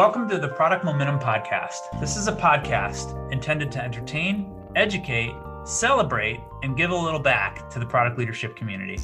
Welcome to the Product Momentum Podcast. This is a podcast intended to entertain, educate, celebrate, and give a little back to the product leadership community.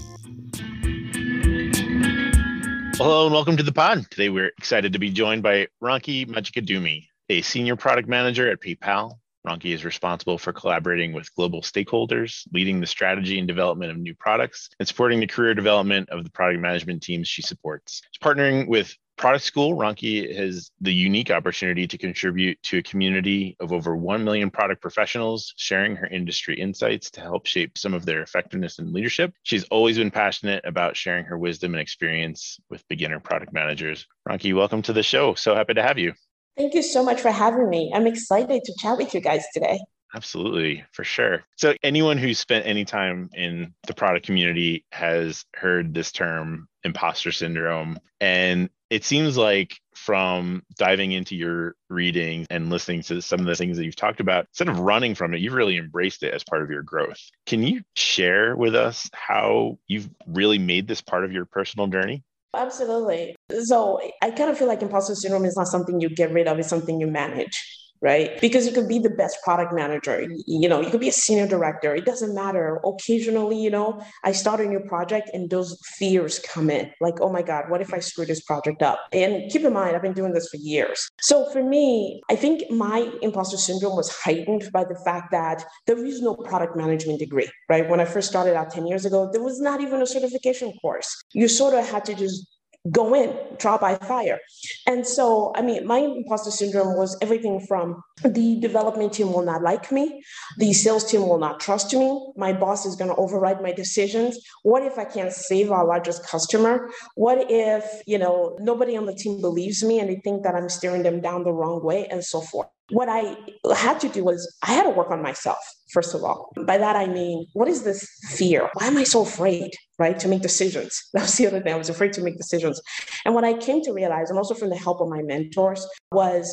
Hello, and welcome to the pod. Today, we're excited to be joined by Ronke Majekodunmi, a senior product manager at PayPal. Ronke is responsible for collaborating with global stakeholders, leading the strategy and development of new products, and supporting the career development of the product management teams she supports. She's partnering with Product School, Ronke has the unique opportunity to contribute to a community of over 1 million product professionals, sharing her industry insights to help shape some of their effectiveness and leadership. She's always been passionate about sharing her wisdom and experience with beginner product managers. Ronke, welcome to the show. So happy to have you. Thank you so much for having me. I'm excited to chat with you guys today. Absolutely, for sure. So, anyone who's spent any time in the product community has heard this term imposter syndrome. And it seems like from diving into your reading and listening to some of the things that you've talked about, instead of running from it, you've really embraced it as part of your growth. Can you share with us how you've really made this part of your personal journey? Absolutely. So I kind of feel like imposter syndrome is not something you get rid of, it's something you manage right? Because you could be the best product manager, you know, you could be a senior director. It doesn't matter. Occasionally, you know, I start a new project and those fears come in like, oh my God, what if I screw this project up? And keep in mind, I've been doing this for years. So for me, I think my imposter syndrome was heightened by the fact that there is no product management degree, right? When I first started out 10 years ago, there was not even a certification course. You sort of had to just go in, trial by fire. And so, I mean, my imposter syndrome was everything from the development team will not like me, the sales team will not trust me, my boss is going to override my decisions. What if I can't save our largest customer? What if, you know, nobody on the team believes me and they think that I'm steering them down the wrong way and so forth? What I had to do was I had to work on myself, first of all. By that, I mean, what is this fear? Why am I so afraid, right, to make decisions? That was the other thing. I was afraid to make decisions. And what I came to realize, and also from the help of my mentors, was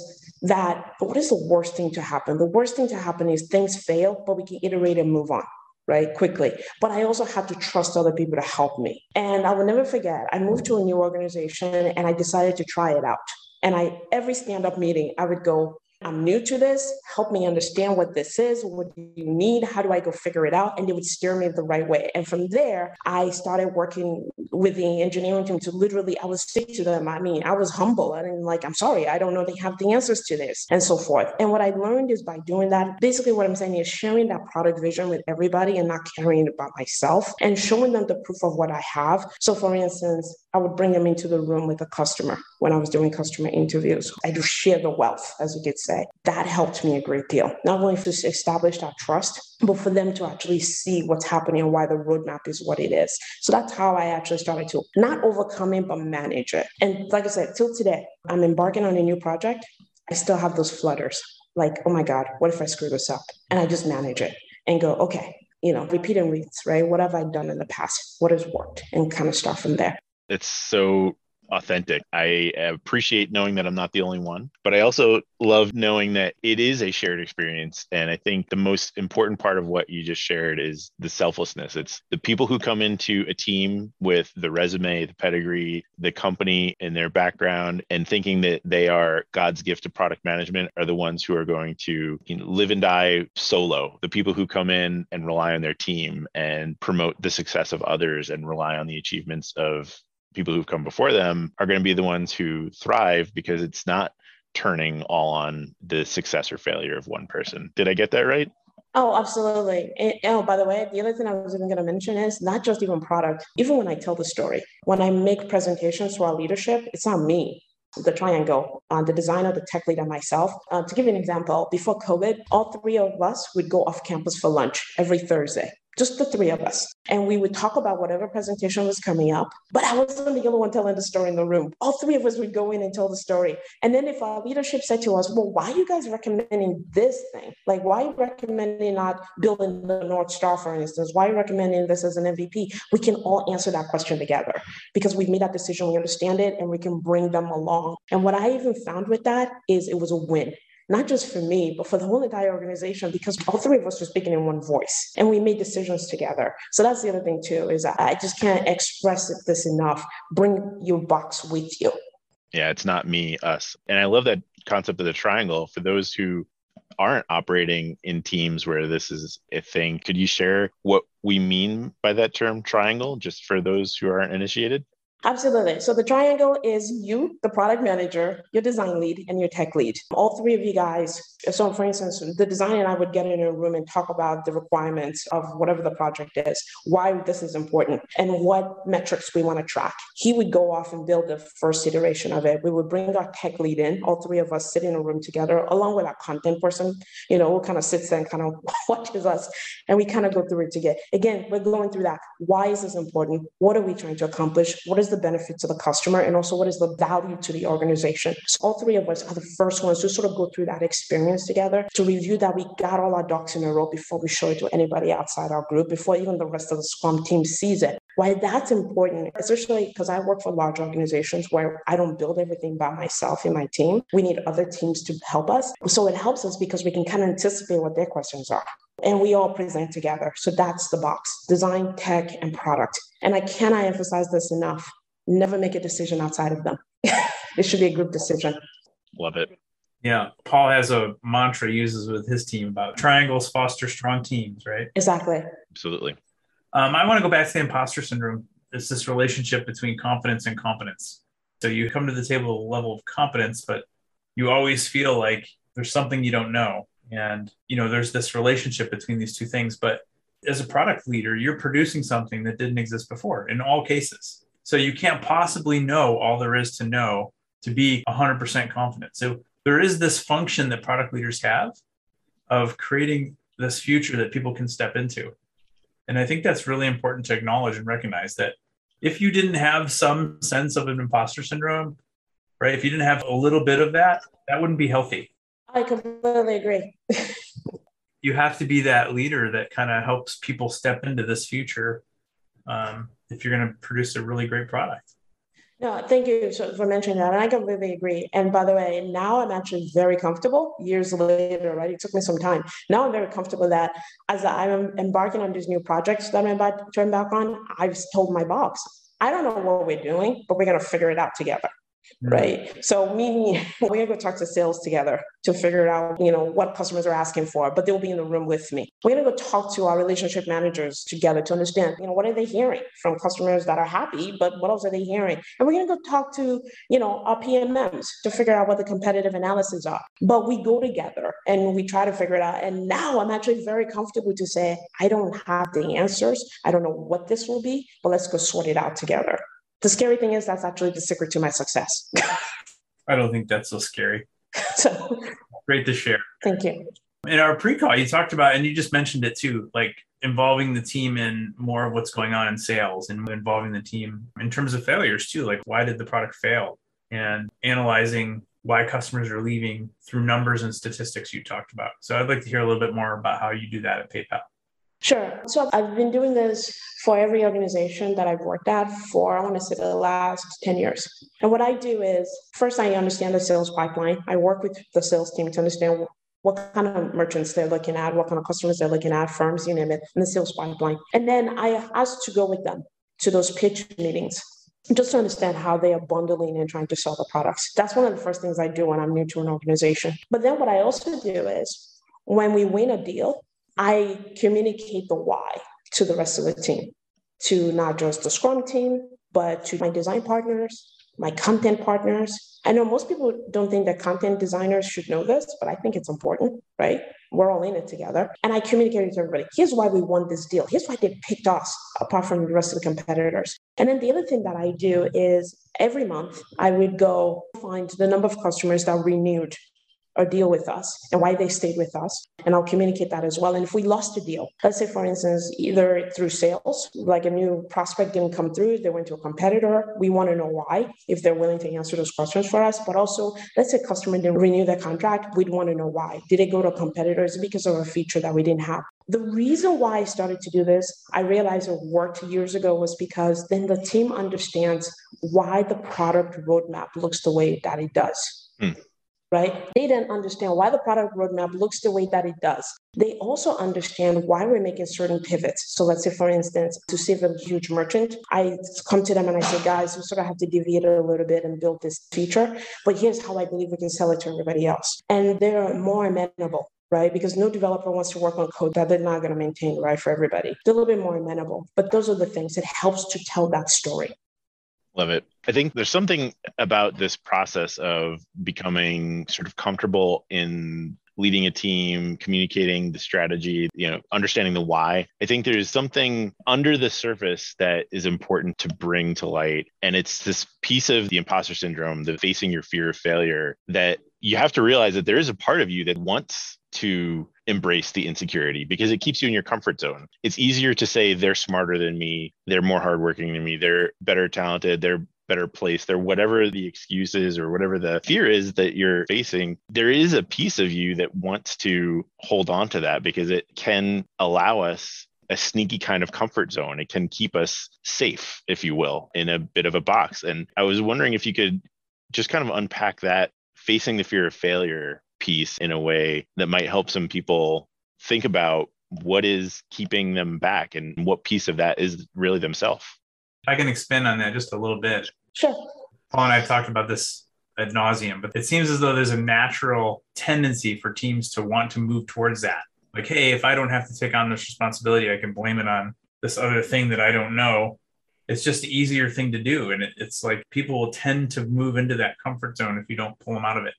that what is the worst thing to happen? The worst thing to happen is things fail, but we can iterate and move on right quickly but i also had to trust other people to help me and i will never forget i moved to a new organization and i decided to try it out and i every stand up meeting i would go I'm new to this. Help me understand what this is. What do you need? How do I go figure it out? And they would steer me the right way. And from there, I started working with the engineering team to literally, I would speak to them. I mean, I was humble and like, I'm sorry, I don't know they have the answers to this and so forth. And what I learned is by doing that, basically what I'm saying is sharing that product vision with everybody and not caring about myself and showing them the proof of what I have. So for instance, I would bring them into the room with a customer when I was doing customer interviews. I do share the wealth, as you could say. That helped me a great deal. Not only to establish that trust, but for them to actually see what's happening and why the roadmap is what it is. So that's how I actually started to not overcome it, but manage it. And like I said, till today, I'm embarking on a new project. I still have those flutters like, oh my God, what if I screw this up? And I just manage it and go, okay, you know, repeat and rinse, right? What have I done in the past? What has worked? And kind of start from there. It's so authentic. I appreciate knowing that I'm not the only one, but I also love knowing that it is a shared experience. And I think the most important part of what you just shared is the selflessness. It's the people who come into a team with the resume, the pedigree, the company, and their background, and thinking that they are God's gift to product management are the ones who are going to you know, live and die solo. The people who come in and rely on their team and promote the success of others and rely on the achievements of people who've come before them are going to be the ones who thrive because it's not turning all on the success or failure of one person. Did I get that right? Oh, absolutely. And, oh, by the way, the other thing I was even going to mention is not just even product, even when I tell the story, when I make presentations to our leadership, it's not me the triangle, uh, the designer, the tech leader, myself. Uh, to give you an example, before COVID, all three of us would go off campus for lunch every Thursday just the three of us. And we would talk about whatever presentation was coming up. But I wasn't the only one telling the story in the room. All three of us would go in and tell the story. And then if our leadership said to us, well, why are you guys recommending this thing? Like, why are you recommending not building the North Star, for instance? Why are you recommending this as an MVP? We can all answer that question together because we've made that decision, we understand it, and we can bring them along. And what I even found with that is it was a win not just for me, but for the whole entire organization, because all three of us were speaking in one voice and we made decisions together. So that's the other thing too, is I just can't express this enough. Bring your box with you. Yeah, it's not me, us. And I love that concept of the triangle for those who aren't operating in teams where this is a thing. Could you share what we mean by that term triangle just for those who aren't initiated? Absolutely. So the triangle is you, the product manager, your design lead, and your tech lead. All three of you guys. So, for instance, the designer and I would get in a room and talk about the requirements of whatever the project is, why this is important, and what metrics we want to track. He would go off and build the first iteration of it. We would bring our tech lead in, all three of us sit in a room together, along with our content person, you know, who kind of sits there and kind of watches us, and we kind of go through it together. Again, we're going through that. Why is this important? What are we trying to accomplish? What is the benefit to the customer and also what is the value to the organization. So all three of us are the first ones to sort of go through that experience together to review that we got all our ducks in a row before we show it to anybody outside our group, before even the rest of the Scrum team sees it. Why that's important, especially because I work for large organizations where I don't build everything by myself in my team. We need other teams to help us. So it helps us because we can kind of anticipate what their questions are and we all present together. So that's the box design, tech, and product. And I cannot emphasize this enough never make a decision outside of them. it should be a group decision. Love it. Yeah. Paul has a mantra he uses with his team about triangles foster strong teams, right? Exactly. Absolutely. Um, I want to go back to the imposter syndrome. It's this relationship between confidence and competence. So you come to the table with a level of competence, but you always feel like there's something you don't know. And, you know, there's this relationship between these two things. But as a product leader, you're producing something that didn't exist before in all cases. So you can't possibly know all there is to know to be 100% confident. So there is this function that product leaders have of creating this future that people can step into. And I think that's really important to acknowledge and recognize that if you didn't have some sense of an imposter syndrome, right? If you didn't have a little bit of that, that wouldn't be healthy. I completely agree. you have to be that leader that kind of helps people step into this future um, if you're going to produce a really great product. No, thank you for mentioning that. And I completely agree. And by the way, now I'm actually very comfortable years later, right? It took me some time. Now I'm very comfortable that as I'm embarking on these new projects that I'm about to embark on, I've told my boss, I don't know what we're doing, but we're going to figure it out together. Mm. right? So me, we're gonna go talk to sales together to figure out, you know, what customers are asking for, but they'll be in the room with me. We're gonna go talk to our relationship managers together to understand, you know, what are they hearing from customers that are happy, but what else are they hearing? And we're gonna go talk to, you know, our PMMs to figure out what the competitive analysis are. But we go together and we try to figure it out. And now I'm actually very comfortable to say, I don't have the answers. I don't know what this will be, but let's go sort it out together. The scary thing is that's actually the secret to my success. I don't think that's so scary. so great to share. Thank you. In our pre-call, you talked about, and you just mentioned it too, like involving the team in more of what's going on in sales and involving the team in terms of failures too. Like, why did the product fail? And analyzing why customers are leaving through numbers and statistics you talked about. So I'd like to hear a little bit more about how you do that at PayPal. Sure. So I've been doing this for every organization that I've worked at for, I want to say, the last 10 years. And what I do is first, I understand the sales pipeline. I work with the sales team to understand what kind of merchants they're looking at, what kind of customers they're looking at, firms, you name it, in the sales pipeline. And then I ask to go with them to those pitch meetings just to understand how they are bundling and trying to sell the products. That's one of the first things I do when I'm new to an organization. But then what I also do is when we win a deal, I communicate the why to the rest of the team, to not just the Scrum team, but to my design partners, my content partners. I know most people don't think that content designers should know this, but I think it's important, right? We're all in it together. And I communicate to everybody here's why we won this deal. Here's why they picked us apart from the rest of the competitors. And then the other thing that I do is every month I would go find the number of customers that renewed or deal with us and why they stayed with us. And I'll communicate that as well. And if we lost a deal, let's say, for instance, either through sales, like a new prospect didn't come through, they went to a competitor, we want to know why, if they're willing to answer those questions for us. But also, let's say customer didn't renew their contract, we'd want to know why. Did they go to a competitor? Is it because of a feature that we didn't have? The reason why I started to do this, I realized it worked years ago, was because then the team understands why the product roadmap looks the way that it does. Hmm right? They then understand why the product roadmap looks the way that it does. They also understand why we're making certain pivots. So let's say, for instance, to save a huge merchant, I come to them and I say, guys, we sort of have to deviate a little bit and build this feature, but here's how I believe we can sell it to everybody else. And they're more amenable right? Because no developer wants to work on code that they're not going to maintain, right, for everybody. They're a little bit more amenable. But those are the things. It helps to tell that story. Love it. I think there's something about this process of becoming sort of comfortable in leading a team, communicating the strategy, you know, understanding the why. I think there's something under the surface that is important to bring to light. And it's this piece of the imposter syndrome, the facing your fear of failure that you have to realize that there is a part of you that wants to embrace the insecurity because it keeps you in your comfort zone. It's easier to say they're smarter than me, they're more hardworking than me, they're better talented, they're better placed, they're whatever the excuse is or whatever the fear is that you're facing. There is a piece of you that wants to hold on to that because it can allow us a sneaky kind of comfort zone. It can keep us safe, if you will, in a bit of a box. And I was wondering if you could just kind of unpack that facing the fear of failure piece in a way that might help some people think about what is keeping them back and what piece of that is really themselves. I can expand on that just a little bit. Sure. Paul and I have talked about this ad nauseum, but it seems as though there's a natural tendency for teams to want to move towards that. Like, hey, if I don't have to take on this responsibility, I can blame it on this other thing that I don't know. It's just the easier thing to do. And it, it's like people will tend to move into that comfort zone if you don't pull them out of it.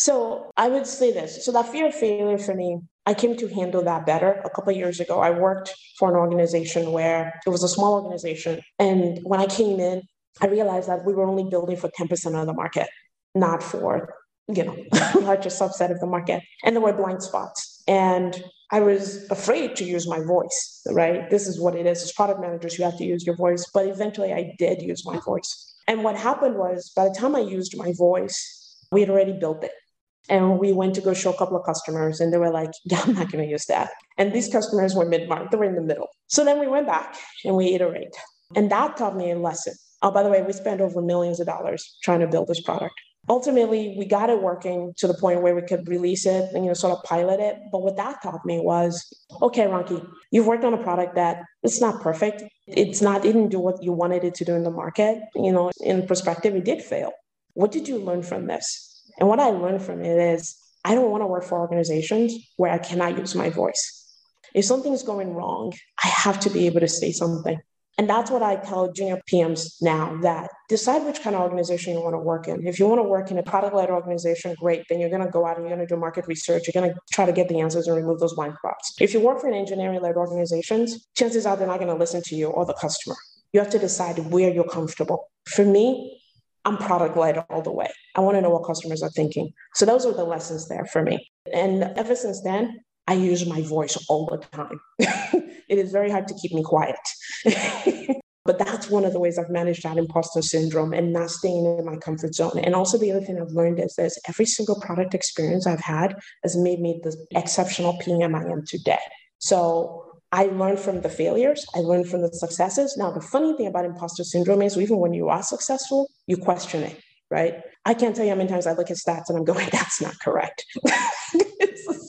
So I would say this. So that fear of failure for me, I came to handle that better a couple years ago. I worked for an organization where it was a small organization. And when I came in, I realized that we were only building for 10% of the market, not for, you know, larger subset of the market. And there were blind spots. And I was afraid to use my voice, right? This is what it is. As product managers, you have to use your voice. But eventually I did use my voice. And what happened was by the time I used my voice, we had already built it. And we went to go show a couple of customers, and they were like, Yeah, I'm not going to use that. And these customers were mid market, they were in the middle. So then we went back and we iterate. And that taught me a lesson. Oh, by the way, we spent over millions of dollars trying to build this product. Ultimately, we got it working to the point where we could release it and you know sort of pilot it. But what that taught me was, okay, Ronke, you've worked on a product that it's not perfect. It's not it didn't do what you wanted it to do in the market. You know, in perspective, it did fail. What did you learn from this? And what I learned from it is I don't want to work for organizations where I cannot use my voice. If something's going wrong, I have to be able to say something. And that's what I tell junior PMs now that decide which kind of organization you want to work in. If you want to work in a product led organization, great. Then you're going to go out and you're going to do market research. You're going to try to get the answers and remove those blind spots. If you work for an engineering led organizations, chances are they're not going to listen to you or the customer. You have to decide where you're comfortable. For me, I'm product led all the way. I want to know what customers are thinking. So those are the lessons there for me. And ever since then, I use my voice all the time. it is very hard to keep me quiet. but that's one of the ways I've managed that imposter syndrome and not staying in my comfort zone. And also the other thing I've learned is this every single product experience I've had has made me the exceptional PM I am today. So I learned from the failures, I learned from the successes. Now, the funny thing about imposter syndrome is even when you are successful, you question it, right? I can't tell you how many times I look at stats and I'm going, that's not correct.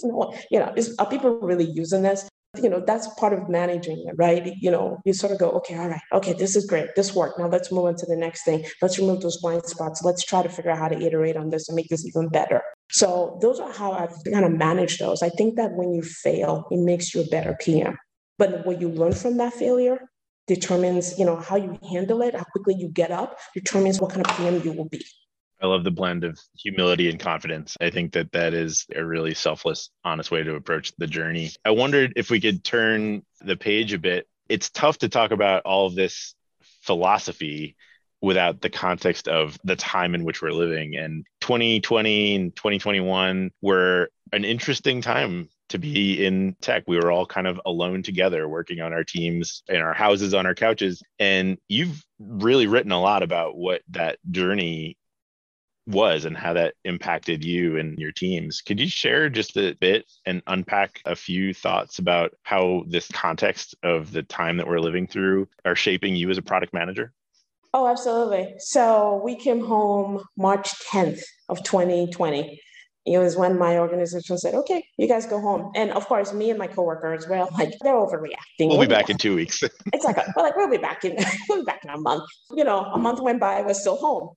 you know, are people really using this? You know, that's part of managing it, right? You know, you sort of go, okay, all right, okay, this is great. This worked. Now let's move on to the next thing. Let's remove those blind spots. Let's try to figure out how to iterate on this and make this even better. So those are how I've kind of managed those. I think that when you fail, it makes you a better PM but what you learn from that failure determines, you know, how you handle it, how quickly you get up, determines what kind of PM you will be. I love the blend of humility and confidence. I think that that is a really selfless, honest way to approach the journey. I wondered if we could turn the page a bit. It's tough to talk about all of this philosophy without the context of the time in which we're living. And 2020 and 2021 were an interesting time to be in tech. We were all kind of alone together working on our teams in our houses on our couches. And you've really written a lot about what that journey was and how that impacted you and your teams. Could you share just a bit and unpack a few thoughts about how this context of the time that we're living through are shaping you as a product manager? Oh, absolutely. So we came home March 10th of 2020 it was when my organization said, okay, you guys go home. And of course, me and my coworkers were like, they're overreacting. We'll, we'll be back in two weeks. it's like, we're like, we'll be back in, we'll be back in a month. You know, a month went by, I was still home,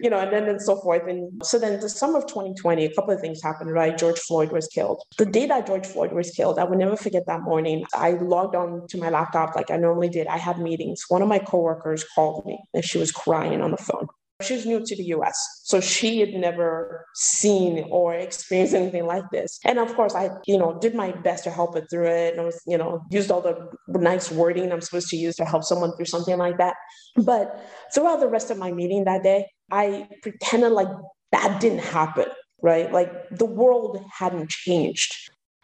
you know, and then and so forth. And so then the summer of 2020, a couple of things happened, right? George Floyd was killed. The day that George Floyd was killed, I will never forget that morning. I logged on to my laptop like I normally did. I had meetings. One of my coworkers called me and she was crying on the phone. She's new to the US, so she had never seen or experienced anything like this. And of course, I, you know, did my best to help her through it. And was, you know, used all the nice wording I'm supposed to use to help someone through something like that. But throughout the rest of my meeting that day, I pretended like that didn't happen, right? Like the world hadn't changed.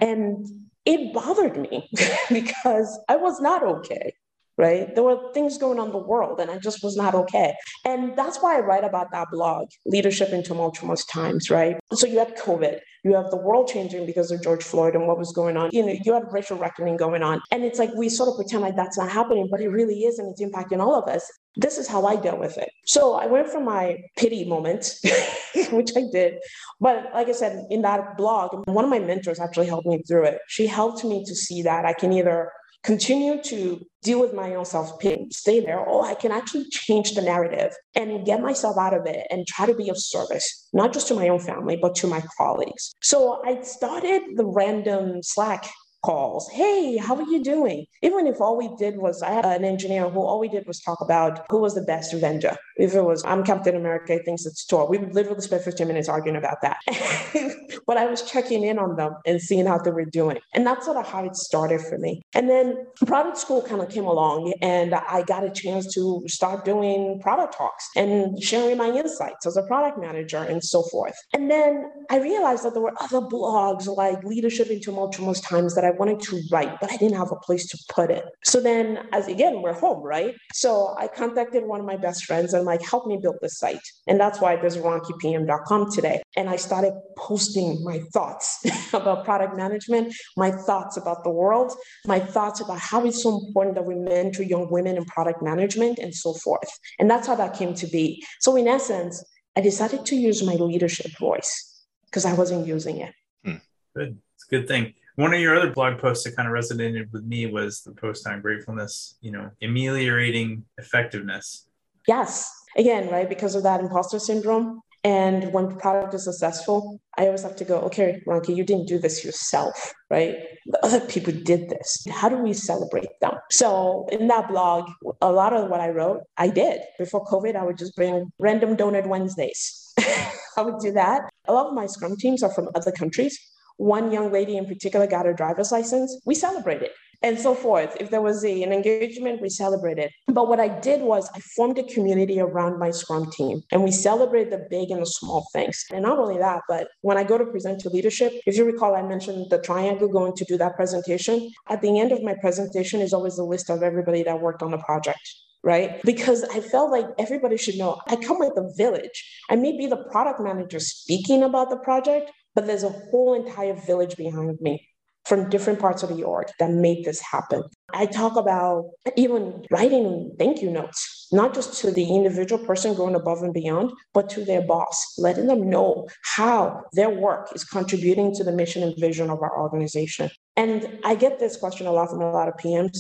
And it bothered me because I was not okay right? There were things going on in the world and I just was not okay. And that's why I write about that blog, Leadership in Tumultuous Times, right? So you had COVID, you have the world changing because of George Floyd and what was going on. You know, you have racial reckoning going on. And it's like we sort of pretend like that's not happening, but it really is and it's impacting all of us. This is how I dealt with it. So I went from my pity moment, which I did. But like I said, in that blog, one of my mentors actually helped me through it. She helped me to see that I can either continue to deal with my own self pity, stay there, or I can actually change the narrative and get myself out of it and try to be of service, not just to my own family, but to my colleagues. So I started the random Slack calls. Hey, how are you doing? Even if all we did was, I had an engineer who all we did was talk about who was the best Avenger. If it was, I'm Captain America, I think it's Thor. We literally spent 15 minutes arguing about that. but I was checking in on them and seeing how they were doing. And that's sort of how it started for me. And then product school kind of came along and I got a chance to start doing product talks and sharing my insights as a product manager and so forth. And then I realized that there were other blogs like Leadership in Tumultuous Times that I wanted to write, but I didn't have a place to put it. So then, as again, we're home, right? So I contacted one of my best friends and like, help me build this site. And that's why there's ronkepm.com today. And I started posting my thoughts about product management, my thoughts about the world, my thoughts about how it's so important that we mentor young women in product management and so forth. And that's how that came to be. So in essence, I decided to use my leadership voice because I wasn't using it. Hmm. Good. It's a good thing. One of your other blog posts that kind of resonated with me was the post on gratefulness, you know, ameliorating effectiveness. Yes. Again, right? Because of that imposter syndrome. And when product is successful, I always have to go, okay, Ronke, you didn't do this yourself, right? The other people did this. How do we celebrate them? So in that blog, a lot of what I wrote, I did. Before COVID, I would just bring random donut Wednesdays. I would do that. A lot of my scrum teams are from other countries. One young lady in particular got her driver's license. We celebrated and so forth. If there was a, an engagement, we celebrated. But what I did was I formed a community around my Scrum team and we celebrated the big and the small things. And not only that, but when I go to present to leadership, if you recall, I mentioned the triangle going to do that presentation. At the end of my presentation is always a list of everybody that worked on the project right? Because I felt like everybody should know I come with a village. I may be the product manager speaking about the project, but there's a whole entire village behind me from different parts of the org that made this happen. I talk about even writing thank you notes, not just to the individual person going above and beyond, but to their boss, letting them know how their work is contributing to the mission and vision of our organization. And I get this question a lot from a lot of PMs.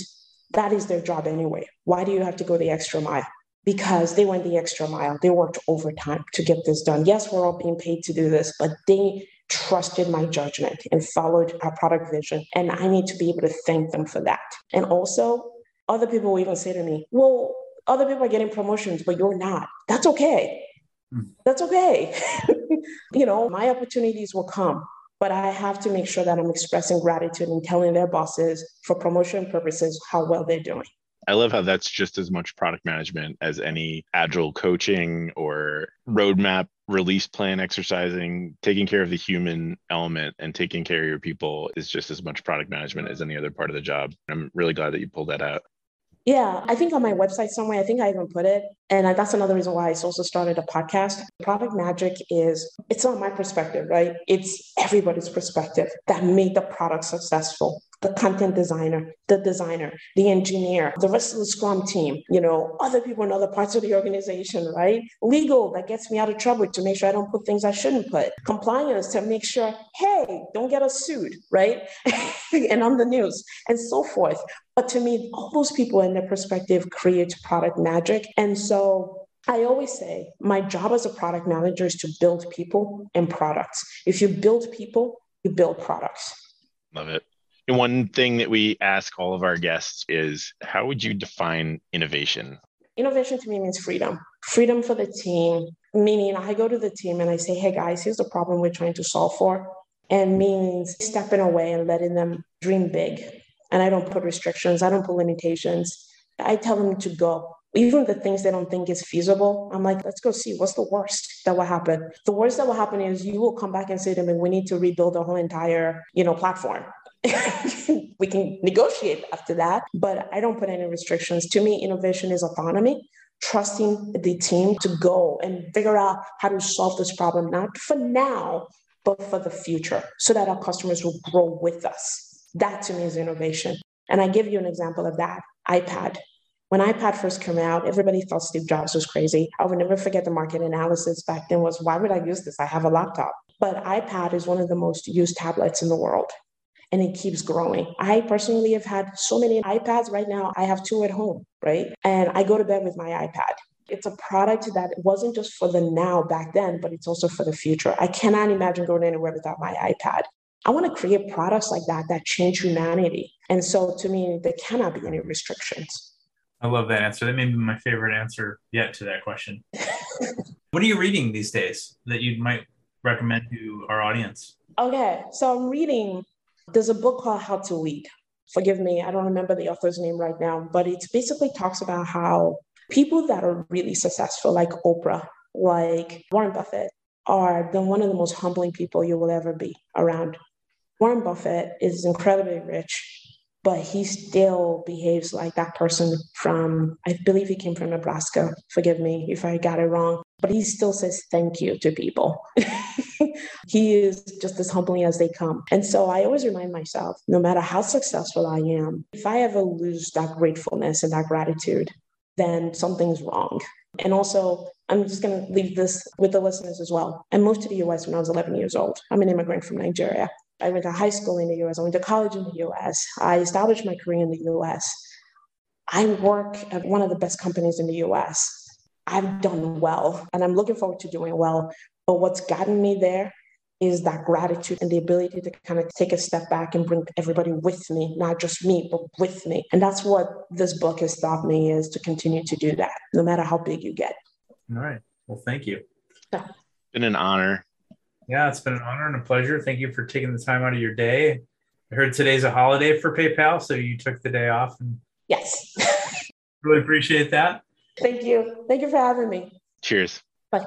That is their job anyway. Why do you have to go the extra mile? because they went the extra mile. They worked overtime to get this done. Yes, we're all being paid to do this, but they trusted my judgment and followed our product vision. And I need to be able to thank them for that. And also, other people will even say to me, well, other people are getting promotions, but you're not. That's okay. Hmm. That's okay. you know, my opportunities will come, but I have to make sure that I'm expressing gratitude and telling their bosses for promotion purposes how well they're doing. I love how that's just as much product management as any agile coaching or roadmap release plan exercising, taking care of the human element and taking care of your people is just as much product management as any other part of the job. I'm really glad that you pulled that out. Yeah, I think on my website somewhere, I think I even put it. And that's another reason why I also started a podcast. Product magic is, it's not my perspective, right? It's everybody's perspective that made the product successful the content designer, the designer, the engineer, the rest of the Scrum team, you know, other people in other parts of the organization, right? Legal that gets me out of trouble to make sure I don't put things I shouldn't put. Compliance to make sure, hey, don't get us sued, right? and on the news and so forth. But to me, all those people in their perspective create product magic. And so I always say my job as a product manager is to build people and products. If you build people, you build products. Love it. And one thing that we ask all of our guests is how would you define innovation? Innovation to me means freedom. Freedom for the team, meaning I go to the team and I say, hey guys, here's the problem we're trying to solve for. And means stepping away and letting them dream big. And I don't put restrictions, I don't put limitations. I tell them to go. Even the things they don't think is feasible, I'm like, let's go see what's the worst that will happen. The worst that will happen is you will come back and say to me, we need to rebuild the whole entire, you know, platform. we can negotiate after that, but I don't put any restrictions. To me, innovation is autonomy, trusting the team to go and figure out how to solve this problem, not for now, but for the future, so that our customers will grow with us. That to me is innovation. And I give you an example of that iPad. When iPad first came out, everybody thought Steve Jobs was crazy. I will never forget the market analysis back then was why would I use this? I have a laptop. But iPad is one of the most used tablets in the world and it keeps growing. I personally have had so many iPads right now. I have two at home, right? And I go to bed with my iPad. It's a product that wasn't just for the now back then, but it's also for the future. I cannot imagine going anywhere without my iPad. I want to create products like that that change humanity. And so to me, there cannot be any restrictions. I love that answer. That may be my favorite answer yet to that question. what are you reading these days that you might recommend to our audience? Okay, so I'm reading there's a book called How to Lead. Forgive me, I don't remember the author's name right now, but it basically talks about how people that are really successful, like Oprah, like Warren Buffett, are the one of the most humbling people you will ever be around. Warren Buffett is incredibly rich, but he still behaves like that person from, I believe he came from Nebraska. Forgive me if I got it wrong, but he still says thank you to people. he is just as humbling as they come. And so I always remind myself no matter how successful I am, if I ever lose that gratefulness and that gratitude, then something's wrong. And also, I'm just going to leave this with the listeners as well. I moved to the US when I was 11 years old. I'm an immigrant from Nigeria. I went to high school in the US. I went to college in the US. I established my career in the US. I work at one of the best companies in the US. I've done well and I'm looking forward to doing well. But what's gotten me there is that gratitude and the ability to kind of take a step back and bring everybody with me, not just me, but with me. And that's what this book has taught me is to continue to do that, no matter how big you get. All right. Well, thank you. Yeah. Been an honor. Yeah, it's been an honor and a pleasure. Thank you for taking the time out of your day. I heard today's a holiday for PayPal, so you took the day off. And yes. really appreciate that. Thank you. Thank you for having me. Cheers. Bye.